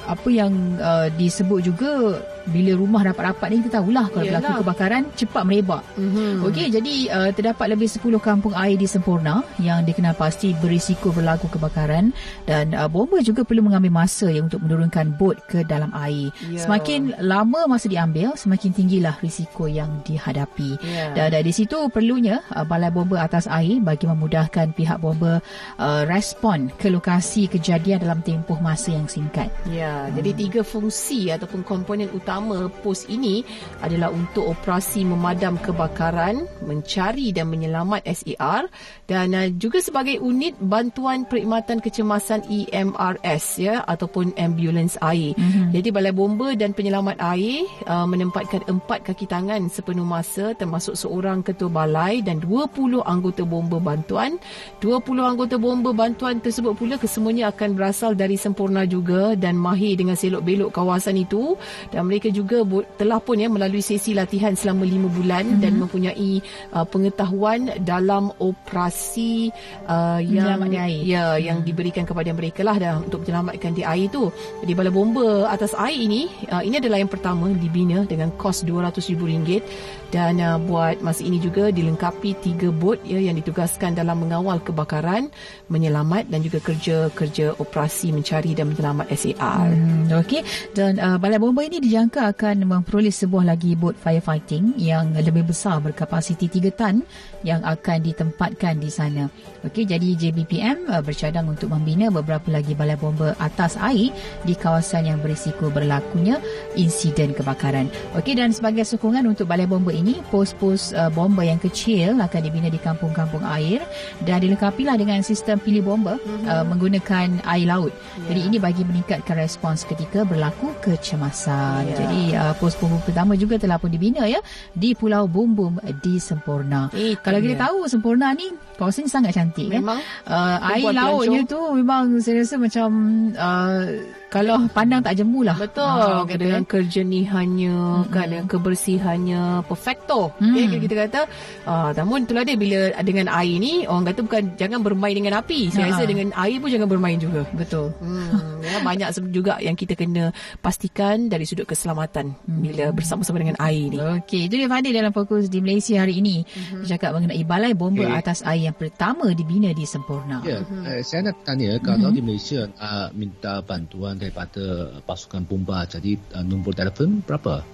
[SPEAKER 2] apa yang uh, disebut juga bila rumah rapat-rapat ni kita tahulah kalau Yalah. berlaku kebakaran cepat merebak. Mm-hmm. Okey jadi uh, terdapat lebih 10 kampung air di Sempurna yang dikenal pasti berisiko berlaku kebakaran dan uh, bomba juga perlu mengambil masa ya untuk menurunkan bot ke dalam air. Yeah. Semakin lama masa diambil semakin tinggilah risiko yang dihadapi. Yeah. Dan dari situ perlunya uh, balai bomba atas air bagi memudahkan pihak bomba uh, respon ke lokasi kejadian dalam tempoh masa yang singkat.
[SPEAKER 1] Ya, yeah. hmm. jadi tiga fungsi ataupun komponen utama utama pos ini adalah untuk operasi memadam kebakaran, mencari dan menyelamat SAR dan uh, juga sebagai unit bantuan perkhidmatan kecemasan EMRS ya ataupun ambulans air. Mm-hmm. Jadi balai bomba dan penyelamat air uh, menempatkan empat kaki tangan sepenuh masa termasuk seorang ketua balai dan 20 anggota bomba bantuan. 20 anggota bomba bantuan tersebut pula kesemuanya akan berasal dari sempurna juga dan mahir dengan selok belok kawasan itu dan mereka juga telah pun ya melalui sesi latihan selama lima bulan mm-hmm. dan mempunyai uh, pengetahuan dalam operasi uh, yang
[SPEAKER 2] di air.
[SPEAKER 1] ya mm. yang diberikan kepada mereka lah dah untuk menyelamatkan di air tu. Jadi bala bomba atas air ini uh, ini adalah yang pertama dibina dengan kos RM200,000 dan uh, buat masa ini juga dilengkapi tiga bot ya yang ditugaskan dalam mengawal kebakaran, menyelamat dan juga kerja-kerja operasi mencari dan menyelamat SAR.
[SPEAKER 2] Hmm, Okey dan uh, balai bomba ini dijangka akan memperoleh sebuah lagi bot firefighting yang lebih besar berkapasiti 3 tan yang akan ditempatkan di sana. Okey jadi JBPM uh, bercadang untuk membina beberapa lagi balai bomba atas air di kawasan yang berisiko berlakunya insiden kebakaran. Okey dan sebagai sokongan untuk balai bomba ini pos-pos uh, bomba yang kecil akan dibina di kampung-kampung air dan dilengkapilah dengan sistem pilih bomba mm-hmm. uh, menggunakan air laut. Yeah. Jadi ini bagi meningkatkan respons ketika berlaku kecemasan. Yeah. Jadi uh, pos bomba pertama juga telah pun dibina ya di Pulau Bumbum di Sempurna.
[SPEAKER 1] Itu
[SPEAKER 2] Kalau kita tahu Sempurna ni kawasan sangat cantik
[SPEAKER 1] memang
[SPEAKER 2] kan. Uh, air lautnya tu memang saya rasa macam uh, kalau pandang tak jemu lah.
[SPEAKER 1] Betul. Ha, dengan kan. kerjenihannya, hmm. kan, dengan kebersihannya, perfecto. Hmm. Okay, kita kata, uh, namun itulah dia bila dengan air ni, orang kata bukan jangan bermain dengan api. Saya ha. rasa dengan air pun jangan bermain juga.
[SPEAKER 2] Betul.
[SPEAKER 1] Hmm. ya, banyak juga yang kita kena pastikan dari sudut keselamatan hmm. bila bersama-sama dengan air ni.
[SPEAKER 2] Okey, itu dia Fadil dalam fokus di Malaysia hari ini. Hmm. Cakap mengenai balai bomba okay. atas air yang pertama dibina di Sempurna.
[SPEAKER 3] Ya, hmm. eh, saya nak tanya, kalau hmm. di Malaysia uh, minta bantuan daripada pasukan bomba. Jadi uh, nombor telefon berapa?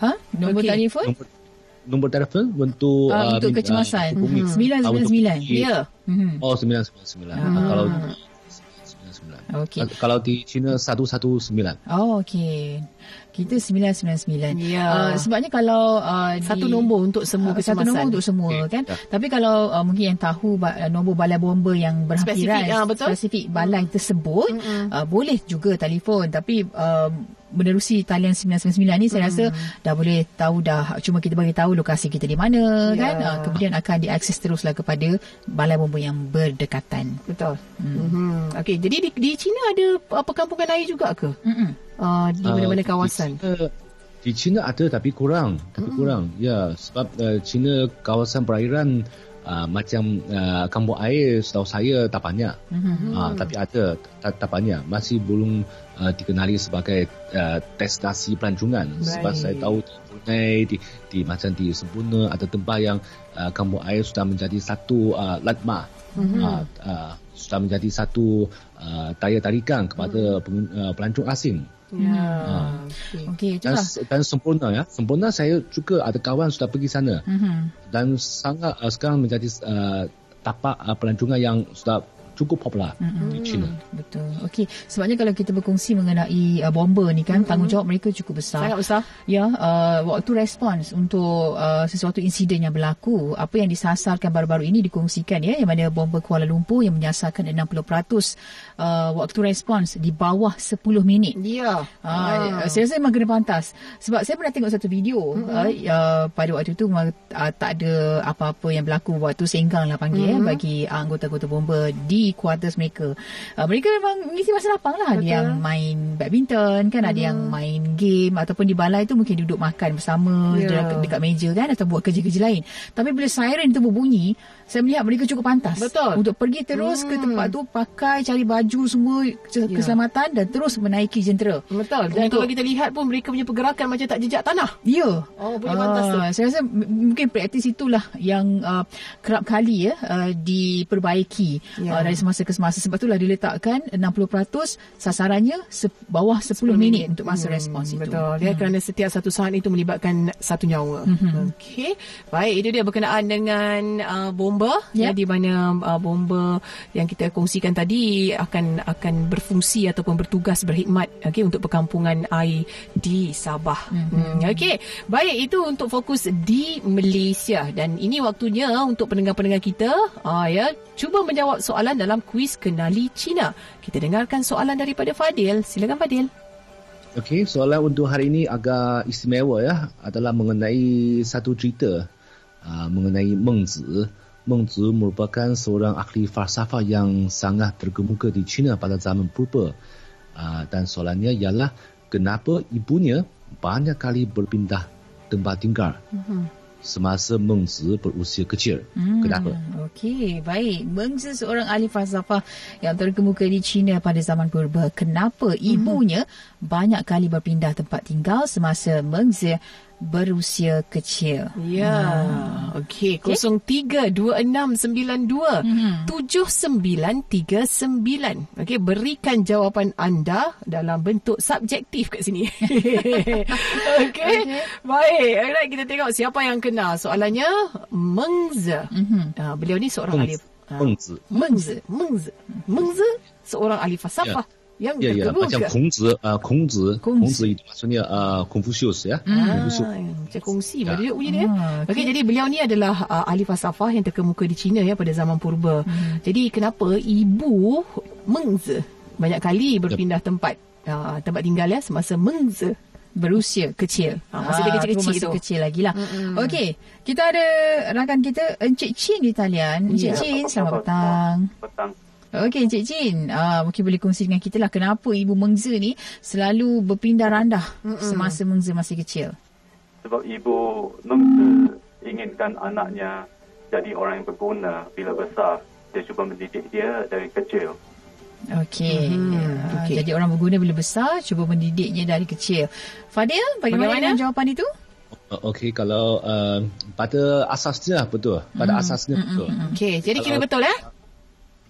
[SPEAKER 2] Ha? Nombor okay. telefon? Nombor,
[SPEAKER 3] nombor telefon untuk
[SPEAKER 2] Ah, untuk
[SPEAKER 3] min-
[SPEAKER 2] kecemasan.
[SPEAKER 3] hubungi.
[SPEAKER 2] Mhm. 999.
[SPEAKER 3] Ah, untuk hubungi.
[SPEAKER 1] Ya.
[SPEAKER 2] Mhm.
[SPEAKER 3] Oh 999.
[SPEAKER 2] Ah.
[SPEAKER 3] Kalau 999.
[SPEAKER 2] Okey.
[SPEAKER 3] Kalau di China 119.
[SPEAKER 2] Oh, okey. Kita 999.
[SPEAKER 1] Ya.
[SPEAKER 2] Uh, sebabnya kalau uh,
[SPEAKER 1] Satu
[SPEAKER 2] di,
[SPEAKER 1] nombor untuk semua
[SPEAKER 2] uh, Satu
[SPEAKER 1] kecemasan.
[SPEAKER 2] nombor untuk semua
[SPEAKER 3] Okey,
[SPEAKER 2] kan.
[SPEAKER 3] ya.
[SPEAKER 2] Tapi kalau uh, mungkin yang tahu ba- uh, nombor balai bomba yang berhampiran
[SPEAKER 1] Spesifik, ah, betul.
[SPEAKER 2] spesifik balai tersebut uh, boleh juga telefon tapi uh, menerusi talian 999 ni saya rasa dah boleh tahu dah cuma kita bagi tahu lokasi kita di mana
[SPEAKER 1] Ya.
[SPEAKER 2] kan uh, kemudian akan diakses teruslah kepada balai bomba yang berdekatan.
[SPEAKER 1] Betul. Hmm. Okey, jadi di, di China ada uh, perkampungan air juga ke? Uh, di mana-mana
[SPEAKER 3] Ah,
[SPEAKER 1] kawasan?
[SPEAKER 3] Di China, di China ada tapi kurang, tapi kurang. Ya, sebab uh, China kawasan perairan uh, macam uh, kampung air setahu saya tak banyak.
[SPEAKER 2] Mhm.
[SPEAKER 3] Uh, tapi ada tak, tak banyak. Masih belum uh, dikenali sebagai uh, destinasi pelancongan. Sebab
[SPEAKER 1] Baik.
[SPEAKER 3] saya tahu di Brunei, di, di macam di Sempurna ada tempat yang uh, kampung air sudah menjadi satu uh, landmark. Mm-hmm. Uh, uh, sudah menjadi satu uh, daya tarikan kepada mm. uh, pelancong asing.
[SPEAKER 1] Ya.
[SPEAKER 3] Ah.
[SPEAKER 1] Okey.
[SPEAKER 2] Okey,
[SPEAKER 3] Dan,
[SPEAKER 2] itulah.
[SPEAKER 3] dan sempurna ya. Sempurna saya juga ada kawan sudah pergi sana.
[SPEAKER 2] Mhm.
[SPEAKER 3] Dan sangat uh, sekarang menjadi uh, tapak uh, pelancongan yang sudah cukup popular
[SPEAKER 2] Mm-mm.
[SPEAKER 3] di China.
[SPEAKER 2] Betul. Okey, sebabnya kalau kita berkongsi mengenai uh, bomba ni kan, tanggungjawab mereka cukup besar.
[SPEAKER 1] Sangat besar.
[SPEAKER 2] Ya, uh, waktu respons untuk uh, sesuatu insiden yang berlaku, apa yang disasarkan baru-baru ini dikongsikan ya, yang mana bomba Kuala Lumpur yang menyasarkan 60% uh, waktu respons di bawah 10 minit.
[SPEAKER 1] Ya.
[SPEAKER 2] Ah, saya rasa memang kena pantas sebab saya pernah tengok satu video mm-hmm. uh, uh, pada waktu itu memang uh, tak ada apa-apa yang berlaku waktu senggang lah panggil mm-hmm. eh, bagi uh, anggota-anggota bomba di quarters mereka. Uh, mereka memang mengisi masa lapang lah. Ada
[SPEAKER 1] Betul.
[SPEAKER 2] yang main badminton kan ada yang main game ataupun di balai tu mungkin duduk makan bersama
[SPEAKER 1] Ya.
[SPEAKER 2] dekat, dekat meja kan atau buat kerja-kerja lain tapi bila siren tu berbunyi saya melihat mereka cukup pantas
[SPEAKER 1] Betul.
[SPEAKER 2] untuk pergi terus ke
[SPEAKER 1] Hmm.
[SPEAKER 2] tempat tu pakai cari baju semua ke-
[SPEAKER 1] Ya.
[SPEAKER 2] keselamatan dan terus menaiki jentera
[SPEAKER 1] Betul. Dan
[SPEAKER 2] Untuk-
[SPEAKER 1] kalau kita lihat pun mereka punya pergerakan macam tak jejak tanah.
[SPEAKER 2] Ya.
[SPEAKER 1] Oh, boleh pantas tu.
[SPEAKER 2] Saya rasa mungkin praktis itulah yang uh, kerap kali ya uh, diperbaiki
[SPEAKER 1] Ya.
[SPEAKER 2] uh, dari semasa ke semasa. Sebab itulah diletakkan 60% sasarannya se- bawah 10, 10 minit untuk masa
[SPEAKER 1] Hmm,
[SPEAKER 2] respons itu.
[SPEAKER 1] Betul. Dia kerana setiap satu saat itu melibatkan satu nyawa.
[SPEAKER 2] Mhm.
[SPEAKER 1] Okey. Baik, itu dia berkenaan dengan uh, bomba ya
[SPEAKER 2] Yep.
[SPEAKER 1] di mana uh, bomba yang kita kongsikan tadi akan akan berfungsi ataupun bertugas berkhidmat okey untuk perkampungan air di Sabah. Hmm, okey. Baik, itu untuk fokus di Malaysia dan ini waktunya untuk pendengar-pendengar kita uh, ya cuba menjawab soalan dalam kuis kenali Cina. Kita dengarkan soalan daripada Fadil. Silakan Fadil.
[SPEAKER 3] Okey, soalan untuk hari ini agak istimewa ya, adalah mengenai satu cerita uh, mengenai Meng Zi. Meng Zi merupakan seorang ahli falsafah yang sangat terkemuka di China pada zaman purba. Uh, dan soalannya ialah kenapa ibunya banyak kali berpindah tempat tinggal semasa Meng Zi berusia kecil.
[SPEAKER 2] Hmm,
[SPEAKER 3] Kenapa?
[SPEAKER 2] Okey, baik. Meng Zi seorang ahli falsafah yang terkemuka di China pada zaman purba. Kenapa ibunya banyak kali berpindah tempat tinggal semasa Meng Zi berusia kecil?
[SPEAKER 1] Ya. Okey, 032692
[SPEAKER 2] Mhm.
[SPEAKER 1] 7939. Okey, berikan jawapan anda dalam bentuk subjektif kat sini. Okey. Baik, alright kita tengok siapa yang kena. Soalannya Meng Zi.
[SPEAKER 2] Mhm.
[SPEAKER 1] Uh, beliau ni seorang
[SPEAKER 3] Meng
[SPEAKER 1] ahli
[SPEAKER 3] Zi.
[SPEAKER 1] ah,
[SPEAKER 3] Meng Zi.
[SPEAKER 1] Meng Zi. Meng Zi. Meng Zi seorang ahli falsafah yang
[SPEAKER 3] Ya, ya,
[SPEAKER 1] terkemuka.
[SPEAKER 3] macam Kong Zi, uh, Kong Zi,
[SPEAKER 2] Kong
[SPEAKER 3] Kong
[SPEAKER 2] Zi.
[SPEAKER 3] Zi itu maksudnya uh, Confucius ya.
[SPEAKER 1] Ah,
[SPEAKER 3] Confucius.
[SPEAKER 1] macam kongsi
[SPEAKER 3] Ya.
[SPEAKER 1] ya. bunyi dia.
[SPEAKER 2] Ah,
[SPEAKER 1] Okey, jadi beliau ni adalah uh, ahli falsafah yang terkemuka di China ya pada zaman purba. Hmm. Jadi kenapa ibu Meng Zi banyak kali berpindah tempat uh, tempat tinggal ya semasa Meng Zi
[SPEAKER 2] berusia kecil.
[SPEAKER 1] Ah, masa dia kecil-kecil
[SPEAKER 2] masa
[SPEAKER 1] tu.
[SPEAKER 2] kecil lagi lah. Okey, kita ada rakan kita Encik Chin di talian. Encik
[SPEAKER 1] Ya.
[SPEAKER 2] Chin, selamat petang.
[SPEAKER 11] petang.
[SPEAKER 2] Okey, Encik Chin, uh, mungkin boleh kongsi dengan kita lah kenapa Ibu Mengza ni selalu berpindah randah Mm-mm. semasa Mengza masih kecil.
[SPEAKER 11] Sebab ibu Mengzi inginkan anaknya jadi orang yang berguna bila besar. Dia cuba mendidik dia dari kecil.
[SPEAKER 2] Okey.
[SPEAKER 1] Mhm,
[SPEAKER 2] Uh,
[SPEAKER 1] okey.
[SPEAKER 2] Jadi orang berguna bila besar, cuba mendidiknya dari kecil. Fadil, bagaimana,
[SPEAKER 1] Bagaimana?
[SPEAKER 2] dengan jawapan itu?
[SPEAKER 3] Uh, Okey, kalau uh, pada asasnya betul. Pada
[SPEAKER 2] Hmm,
[SPEAKER 3] asasnya betul.
[SPEAKER 1] Okey, jadi kira
[SPEAKER 3] Kalau-
[SPEAKER 1] betul ya?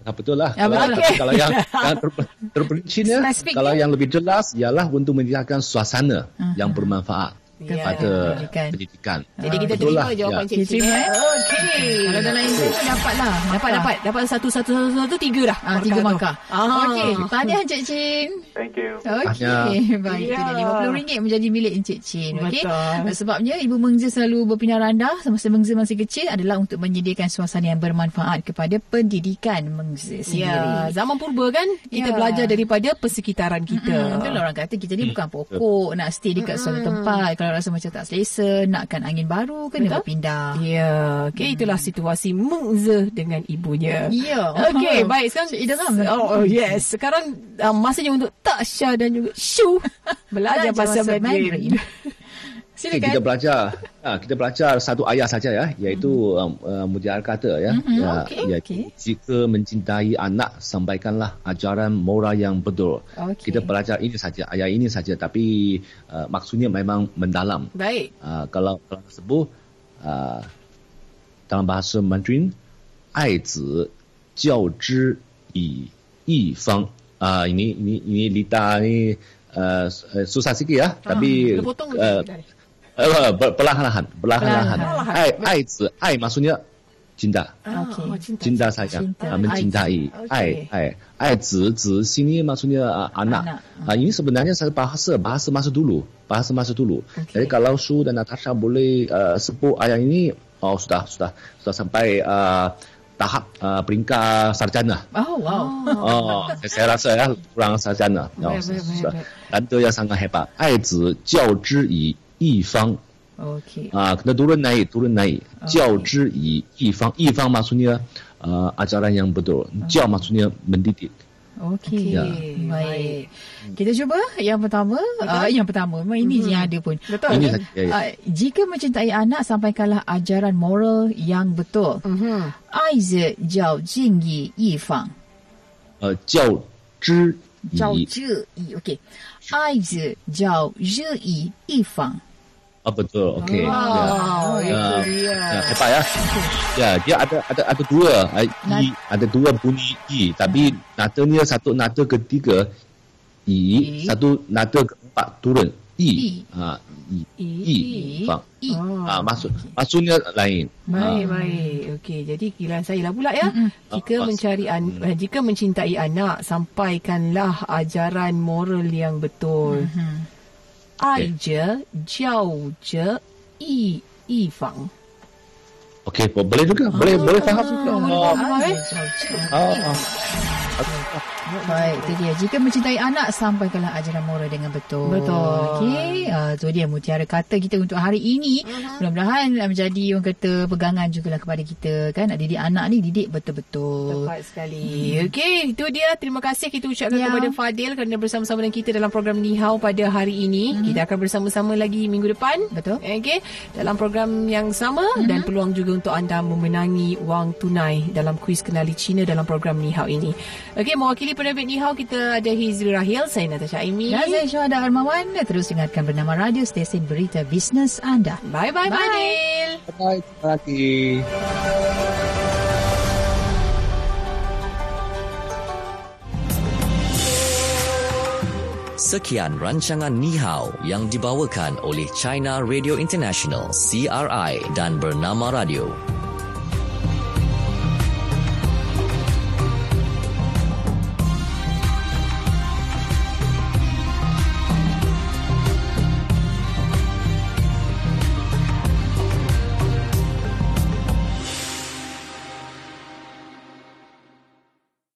[SPEAKER 3] Ah, betul lah.
[SPEAKER 2] Ya,
[SPEAKER 3] kalau,
[SPEAKER 2] betul.
[SPEAKER 3] tapi kalau yang, yang ter, terperincinya,
[SPEAKER 2] Spesifik
[SPEAKER 3] kalau yang lebih jelas ialah untuk menyediakan suasana
[SPEAKER 2] Hmm,
[SPEAKER 3] yang bermanfaat. Kepada
[SPEAKER 2] pendidikan.
[SPEAKER 3] pendidikan.
[SPEAKER 1] Jadi kita
[SPEAKER 3] Betul
[SPEAKER 1] terima
[SPEAKER 3] lah,
[SPEAKER 1] jawapan
[SPEAKER 3] ya.
[SPEAKER 1] Cik Cik.
[SPEAKER 2] terima, eh.
[SPEAKER 1] Okey.
[SPEAKER 2] Kalau dalam interview dapat lah.
[SPEAKER 1] Dapat, dapat. Dapat satu, satu, satu, satu, tiga dah.
[SPEAKER 2] Ah, tiga markah.
[SPEAKER 1] Ah.
[SPEAKER 2] Okey, tahniah Encik Chin.
[SPEAKER 11] Thank you.
[SPEAKER 2] Okey, baik.
[SPEAKER 1] Ya.
[SPEAKER 2] Itu dia RM50 menjadi milik Encik Chin. Okey. Sebabnya Ibu Mengza selalu berpindah randah semasa Mengza masih kecil adalah untuk menyediakan suasana yang bermanfaat kepada pendidikan Mengza sendiri.
[SPEAKER 1] Ya, zaman purba kan kita
[SPEAKER 2] Ya.
[SPEAKER 1] belajar daripada persekitaran kita.
[SPEAKER 2] Hmm, betul lah orang kata kita ni bukan pokok nak stay dekat suatu tempat kalau rasa macam tak selesa nakkan angin baru kena
[SPEAKER 1] Betul.
[SPEAKER 2] berpindah.
[SPEAKER 1] Ya, okey itulah situasi Mengza dengan ibunya.
[SPEAKER 2] Ya.
[SPEAKER 1] Okey, baik sekarang
[SPEAKER 2] Cik Idham.
[SPEAKER 1] Oh, oh yes. Sekarang uh, masanya untuk Tasha dan juga Shu belajar
[SPEAKER 2] Belajar
[SPEAKER 1] bahasa
[SPEAKER 2] bahasa
[SPEAKER 1] Mandarin.
[SPEAKER 2] Mandarin.
[SPEAKER 3] Okay,
[SPEAKER 2] Silakan.
[SPEAKER 3] kita belajar ha, kita belajar satu ayat saja ya iaitu um, uh, mutiara kata ya,
[SPEAKER 2] Mhm,
[SPEAKER 3] ya
[SPEAKER 2] okey,
[SPEAKER 3] iaitu
[SPEAKER 2] okey.
[SPEAKER 3] jika mencintai anak sampaikanlah ajaran moral yang betul
[SPEAKER 2] Okey.
[SPEAKER 3] kita belajar ini saja ayat ini saja tapi uh, maksudnya memang mendalam
[SPEAKER 1] Baik.
[SPEAKER 3] uh, kalau kalau sebut uh, dalam bahasa Mandarin 爱子教之以一方 uh, ini ini ini Lita ni uh, susah sikit ya tapi
[SPEAKER 1] dia potong
[SPEAKER 3] uh,
[SPEAKER 1] je.
[SPEAKER 3] Uh, ber- perlahan-lahan, perlahan-lahan.
[SPEAKER 1] Perlahan.
[SPEAKER 3] Ai, ai 子, ai maksudnya cinta.
[SPEAKER 2] Okey.
[SPEAKER 1] Oh, cinta.
[SPEAKER 3] Cinta saja.
[SPEAKER 2] Cinta.
[SPEAKER 3] Ah, mencintai.
[SPEAKER 1] Okey.
[SPEAKER 3] Ai, ai. Ai 子, 子 sini maksudnya uh, anak.
[SPEAKER 2] Anak.
[SPEAKER 3] Ah, ini sebenarnya satu bahasa, bahasa masa dulu. Bahasa masa dulu. Jadi kalau Su dan Natasha boleh uh, sebut ayat ini, oh sudah, sudah, sudah sampai uh, tahap uh, peringkat sarjana.
[SPEAKER 2] Oh, wow.
[SPEAKER 3] Oh, saya, saya rasa ya kurang sarjana. Oh,
[SPEAKER 1] Baik, baik, baik,
[SPEAKER 3] sudah.
[SPEAKER 1] baik.
[SPEAKER 3] Dan itu yang sangat hebat. 爱子教之以 一方。
[SPEAKER 2] OK
[SPEAKER 3] 啊，可能读人难以，读人难以，教之以一方，一方嘛，说你啊，阿扎兰样不多，教嘛，说你门第第。
[SPEAKER 2] Okey,
[SPEAKER 3] okay.
[SPEAKER 2] baik. Kita cuba yang pertama. Okay. Uh, yang pertama, ini mm-hmm. yang ada pun.
[SPEAKER 1] Betul.
[SPEAKER 3] Okay. Uh, ya, ya.
[SPEAKER 2] ah, jika mencintai anak sampai kalah ajaran moral yang betul.
[SPEAKER 1] Mm-hmm.
[SPEAKER 2] Ai zi jiao jing yi yi fang.
[SPEAKER 3] Jiao uh, zhi. Jiao zhi yi,
[SPEAKER 2] okey. Ai zi jiao zhi yi yi fang. 一方。
[SPEAKER 3] Ah, betul. Okey. Ya.
[SPEAKER 1] itu
[SPEAKER 3] Ya.
[SPEAKER 1] dia.
[SPEAKER 3] Ya, hebat ya. Ya, dia ada ada ada dua uh, i, ada dua bunyi i, tapi nadanya satu nada ketiga i, satu nada keempat turun
[SPEAKER 2] I.
[SPEAKER 3] Ha, i. I. Fang.
[SPEAKER 2] I.
[SPEAKER 1] Oh.
[SPEAKER 3] Ah, maksud maksudnya lain.
[SPEAKER 1] Baik, baik. Okey, jadi giliran saya lah pula ya. Jika
[SPEAKER 3] Ah,
[SPEAKER 1] mencari an- eh, jika mencintai anak, sampaikanlah ajaran moral yang betul. Ai je jiao je yi yi fang.
[SPEAKER 3] Okey, bo- boleh juga. Boleh boleh faham juga. Oh, oh, oh.
[SPEAKER 2] Baik, itu dia. Jika mencintai anak, sampaikanlah ajaran moral dengan betul.
[SPEAKER 1] Betul.
[SPEAKER 2] Okey, uh, tu dia mutiara kata kita untuk hari ini. Mudah-mudahan uh, menjadi orang kata pegangan jugalah kepada kita kan. Didik anak ni didik betul-betul.
[SPEAKER 1] Tepat sekali. Okey, itu dia. Terima kasih kita ucapkan
[SPEAKER 2] Ya.
[SPEAKER 1] kepada Fadil kerana bersama-sama dengan kita dalam program Nihau pada hari ini. Kita akan bersama-sama lagi minggu depan.
[SPEAKER 2] Betul.
[SPEAKER 1] Okey, dalam program yang sama dan peluang juga untuk anda memenangi wang tunai dalam kuis kenali Cina dalam program Nihau ini. Okey, mewakili penerbit Nihau kita ada Hizri Rahil, saya Natasha Aimi.
[SPEAKER 2] Dan saya Syuhada Armawan. Terus dengarkan bernama radio stesen berita bisnes anda.
[SPEAKER 1] Bye-bye,
[SPEAKER 2] Bye.
[SPEAKER 1] Fadil.
[SPEAKER 3] Bye. Terima kasih.
[SPEAKER 4] Sekian rancangan Ni Hao yang dibawakan oleh China Radio International CRI dan Bernama Radio.